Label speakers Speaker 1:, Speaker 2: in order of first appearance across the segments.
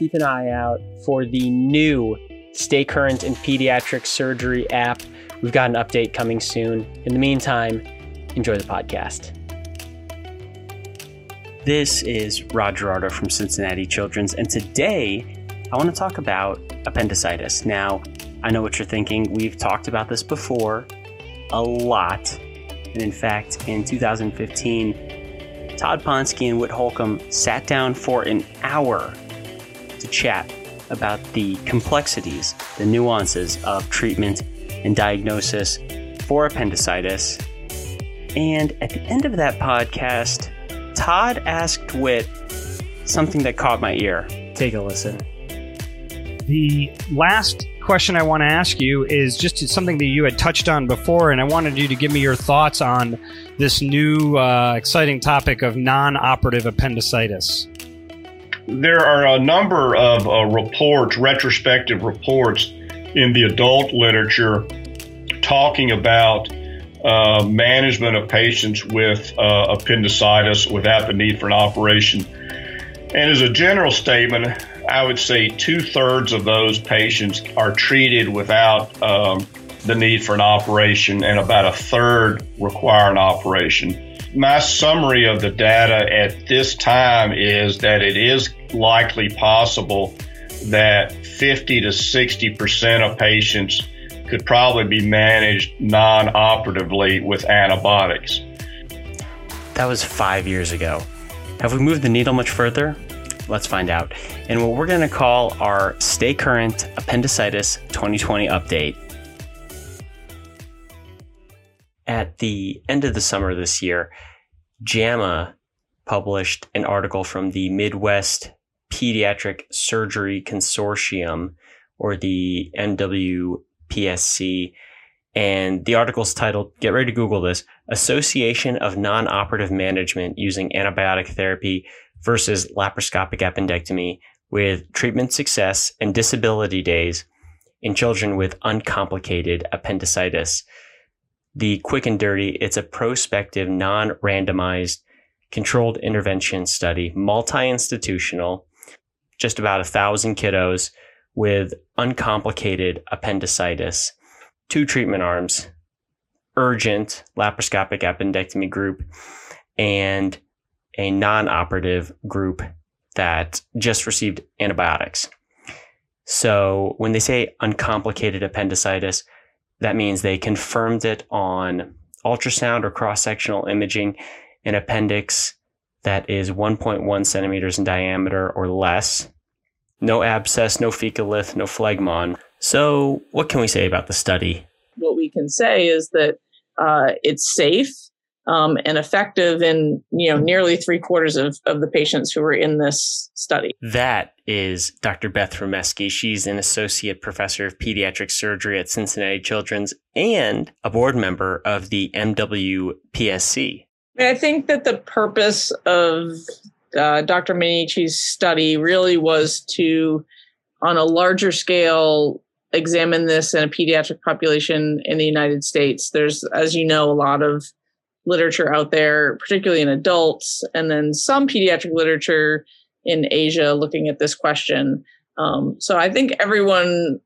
Speaker 1: keep an eye out for the new Stay Current in Pediatric Surgery app. We've got an update coming soon. In the meantime, enjoy the podcast. This is Rod Gerardo from Cincinnati Children's, and today I want to talk about appendicitis. Now, I know what you're thinking. We've talked about this before a lot. And in fact, in 2015, Todd Ponsky and Whit Holcomb sat down for an hour to chat about the complexities, the nuances of treatment and diagnosis for appendicitis. And at the end of that podcast, Todd asked Whit something that caught my ear. Take a listen.
Speaker 2: The last question I want to ask you is just something that you had touched on before, and I wanted you to give me your thoughts on this new uh, exciting topic of non operative appendicitis.
Speaker 3: There are a number of uh, reports, retrospective reports in the adult literature talking about uh, management of patients with uh, appendicitis without the need for an operation. And as a general statement, I would say two thirds of those patients are treated without um, the need for an operation, and about a third require an operation. My summary of the data at this time is that it is likely possible that 50 to 60 percent of patients could probably be managed non operatively with antibiotics.
Speaker 1: That was five years ago. Have we moved the needle much further? Let's find out. And what we're going to call our Stay Current Appendicitis 2020 update. At the end of the summer this year, JAMA published an article from the Midwest Pediatric Surgery Consortium, or the MW PSC. And the article is titled, get ready to Google this Association of Non Operative Management Using Antibiotic Therapy versus Laparoscopic Appendectomy with Treatment Success and Disability Days in Children with Uncomplicated Appendicitis. The quick and dirty, it's a prospective, non randomized, controlled intervention study, multi institutional, just about a thousand kiddos with uncomplicated appendicitis, two treatment arms, urgent laparoscopic appendectomy group, and a non operative group that just received antibiotics. So when they say uncomplicated appendicitis, that means they confirmed it on ultrasound or cross sectional imaging, an appendix that is 1.1 centimeters in diameter or less, no abscess, no fecalith, no phlegmon. So, what can we say about the study?
Speaker 4: What we can say is that uh, it's safe um, and effective in you know nearly three quarters of, of the patients who were in this study.
Speaker 1: That is Dr. Beth Rymeski. She's an associate professor of pediatric surgery at Cincinnati Children's and a board member of the MWPSC.
Speaker 4: I think that the purpose of uh, Dr. Minneci's study really was to, on a larger scale, examine this in a pediatric population in the United States. There's, as you know, a lot of literature out there, particularly in adults, and then some pediatric literature in Asia looking at this question. Um, so I think everyone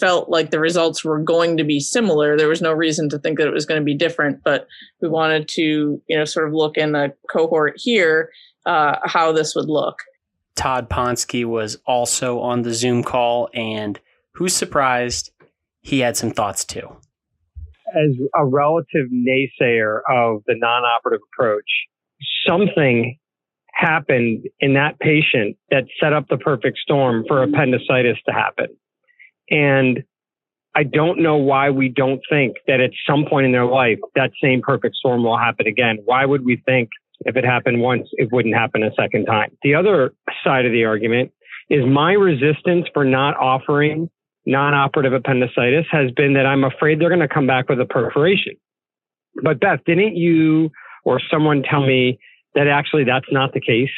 Speaker 4: felt like the results were going to be similar. There was no reason to think that it was going to be different, but we wanted to, you know, sort of look in the cohort here uh, how this would look.
Speaker 1: Todd Ponsky was also on the Zoom call, and who's surprised? He had some thoughts too.
Speaker 5: As a relative naysayer of the non operative approach, something happened in that patient that set up the perfect storm for appendicitis to happen. And I don't know why we don't think that at some point in their life, that same perfect storm will happen again. Why would we think if it happened once, it wouldn't happen a second time. The other side of the argument is my resistance for not offering non-operative appendicitis has been that I'm afraid they're going to come back with a perforation. But Beth, didn't you or someone tell me that actually that's not the case?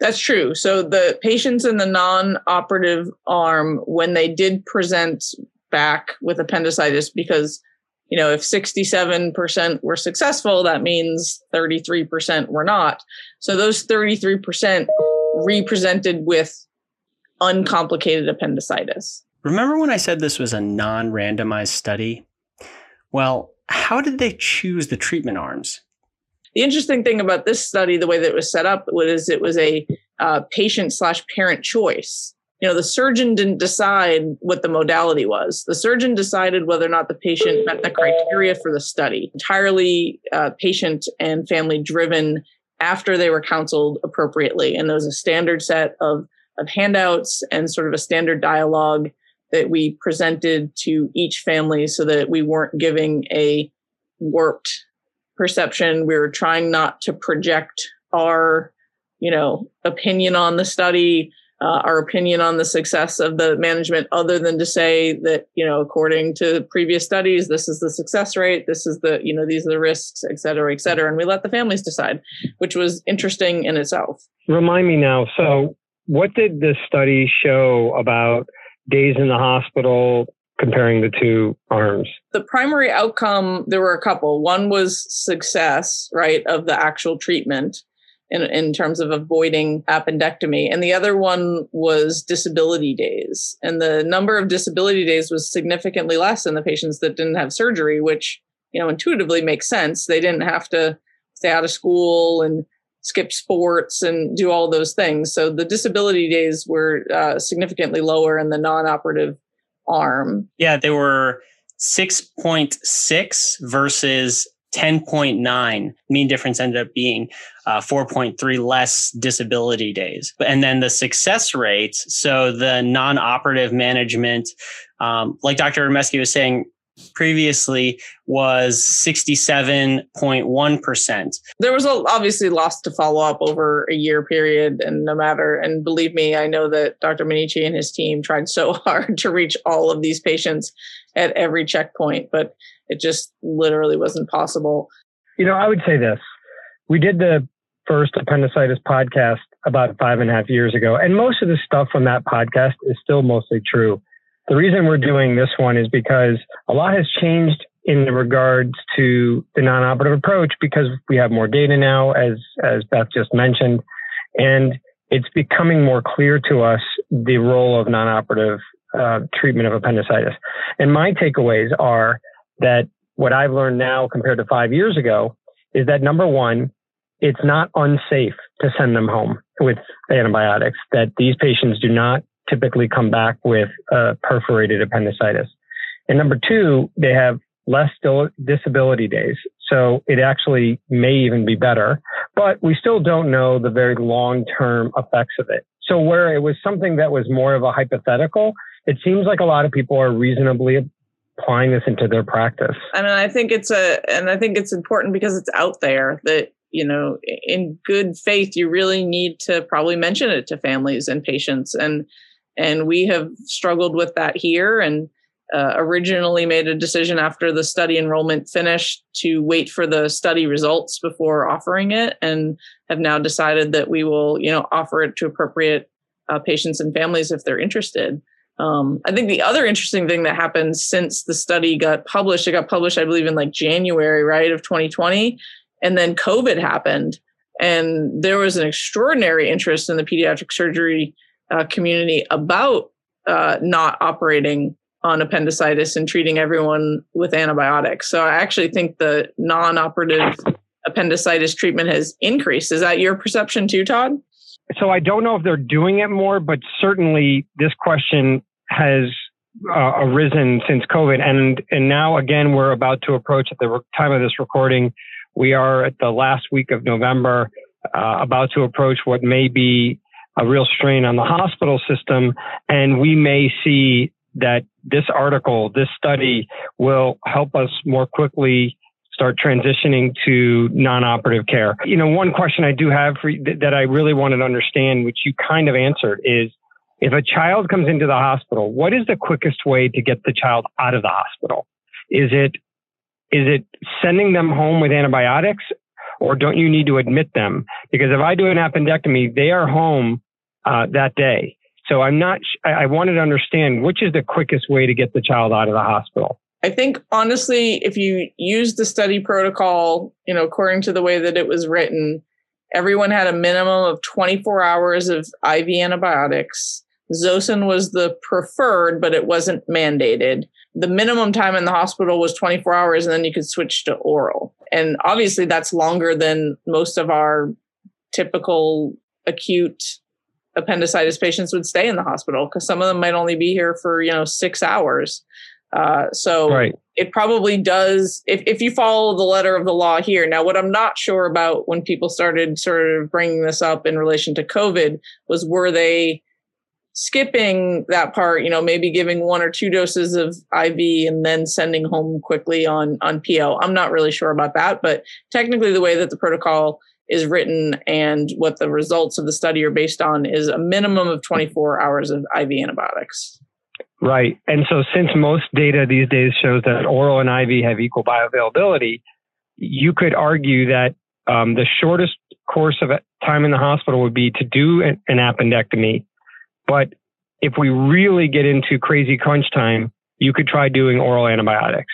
Speaker 4: That's true. So the patients in the non-operative arm, when they did present back with appendicitis, because you know, if 67% were successful, that means 33% were not. So those 33% represented with uncomplicated appendicitis.
Speaker 1: Remember when I said this was a non randomized study? Well, how did they choose the treatment arms?
Speaker 4: The interesting thing about this study, the way that it was set up, was it was a uh, patient slash parent choice. You know, the surgeon didn't decide what the modality was. The surgeon decided whether or not the patient met the criteria for the study. Entirely uh, patient and family driven after they were counseled appropriately. And there was a standard set of, of handouts and sort of a standard dialogue that we presented to each family so that we weren't giving a warped perception. We were trying not to project our, you know, opinion on the study, uh, our opinion on the success of the management, other than to say that, you know, according to previous studies, this is the success rate, this is the, you know, these are the risks, et cetera, et cetera. And we let the families decide, which was interesting in itself.
Speaker 5: Remind me now. So, what did this study show about days in the hospital, comparing the two arms?
Speaker 4: The primary outcome, there were a couple. One was success, right, of the actual treatment in, in terms of avoiding appendectomy. And the other one was disability days. And the number of disability days was significantly less in the patients that didn't have surgery, which, you know, intuitively makes sense. They didn't have to stay out of school and skip sports and do all those things. So the disability days were uh, significantly lower in the non operative arm.
Speaker 1: Yeah, they were 6.6 versus 10.9 mean difference ended up being uh, 4.3 less disability days and then the success rates so the non-operative management um, like dr Rymeski was saying previously was 67.1%.
Speaker 4: There was a, obviously lots to follow up over a year period. And no matter, and believe me, I know that Dr. Minneci and his team tried so hard to reach all of these patients at every checkpoint, but it just literally wasn't possible.
Speaker 5: You know, I would say this. We did the first appendicitis podcast about five and a half years ago, and most of the stuff from that podcast is still mostly true. The reason we're doing this one is because a lot has changed in regards to the non-operative approach because we have more data now, as as Beth just mentioned, and it's becoming more clear to us the role of non-operative uh, treatment of appendicitis. And my takeaways are that what I've learned now compared to five years ago is that number one, it's not unsafe to send them home with antibiotics. That these patients do not typically come back with uh, perforated appendicitis. And number two, they have less disability days. So it actually may even be better, but we still don't know the very long term effects of it. So where it was something that was more of a hypothetical, it seems like a lot of people are reasonably applying this into their practice.
Speaker 4: Mean, I think it's a, and I think it's important because it's out there that, you know, in good faith, you really need to probably mention it to families and patients and, and we have struggled with that here and uh, originally made a decision after the study enrollment finished to wait for the study results before offering it and have now decided that we will you know offer it to appropriate uh, patients and families if they're interested. Um, i think the other interesting thing that happened since the study got published it got published i believe in like january right of 2020 and then covid happened and there was an extraordinary interest in the pediatric surgery uh, community about uh, not operating on appendicitis and treating everyone with antibiotics. So I actually think the non-operative appendicitis treatment has increased. Is that your perception too, Todd?
Speaker 5: So I don't know if they're doing it more, but certainly this question has uh, arisen since COVID, and and now again we're about to approach at the time of this recording. We are at the last week of November, uh, about to approach what may be a real strain on the hospital system. And we may see that this article, this study will help us more quickly start transitioning to non-operative care. You know, one question I do have for that I really wanted to understand, which you kind of answered is if a child comes into the hospital, what is the quickest way to get the child out of the hospital? Is it is it sending them home with antibiotics or don't you need to admit them? Because if I do an appendectomy, they are home uh, that day. So I'm not, I, wanted to understand which is the quickest way to get the child out of the hospital.
Speaker 4: I think honestly, if you use the study protocol, you know, according to the way that it was written, everyone had a minimum of 24 hours of IV antibiotics. Zosyn was the preferred, but it wasn't mandated. The minimum time in the hospital was 24 hours, and then you could switch to oral. And obviously, that's longer than most of our typical acute appendicitis patients would stay in the hospital because some of them might only be here for you know six hours. Uh, so right. it probably does if, if you follow the letter of the law here. Now, what I'm not sure about when people started sort of bringing this up in relation to COVID was were they skipping that part, you know, maybe giving one or two doses of IV and then sending home quickly on on PO. I'm not really sure about that, but technically the way that the protocol is written and what the results of the study are based on is a minimum of 24 hours of IV antibiotics.
Speaker 5: Right. And so since most data these days shows that oral and IV have equal bioavailability, you could argue that um, the shortest course of time in the hospital would be to do an appendectomy. But if we really get into crazy crunch time, you could try doing oral antibiotics.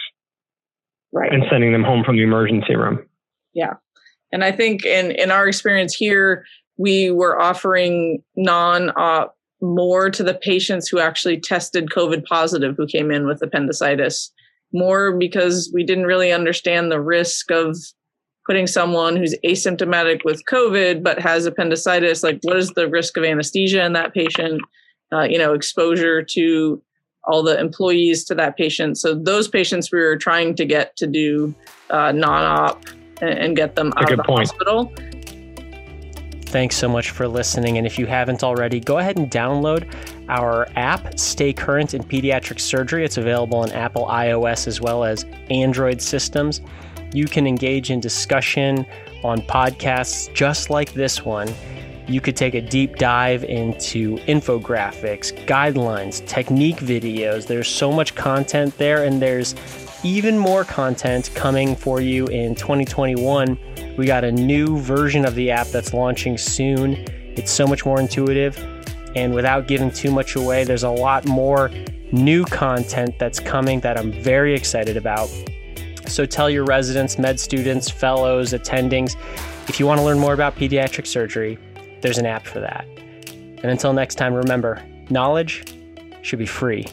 Speaker 4: Right.
Speaker 5: And sending them home from the emergency room.
Speaker 4: Yeah. And I think in, in our experience here, we were offering non op more to the patients who actually tested COVID positive who came in with appendicitis, more because we didn't really understand the risk of putting someone who's asymptomatic with COVID but has appendicitis. Like, what is the risk of anesthesia in that patient? Uh, you know, exposure to all the employees to that patient. So those patients we were trying to get to do uh, non-op and get them out of the point. hospital.
Speaker 1: Thanks so much for listening. And if you haven't already, go ahead and download our app, Stay Current in Pediatric Surgery. It's available on Apple iOS as well as Android systems. You can engage in discussion on podcasts just like this one. You could take a deep dive into infographics, guidelines, technique videos. There's so much content there, and there's even more content coming for you in 2021. We got a new version of the app that's launching soon. It's so much more intuitive. And without giving too much away, there's a lot more new content that's coming that I'm very excited about. So tell your residents, med students, fellows, attendings, if you want to learn more about pediatric surgery, there's an app for that. And until next time, remember knowledge should be free.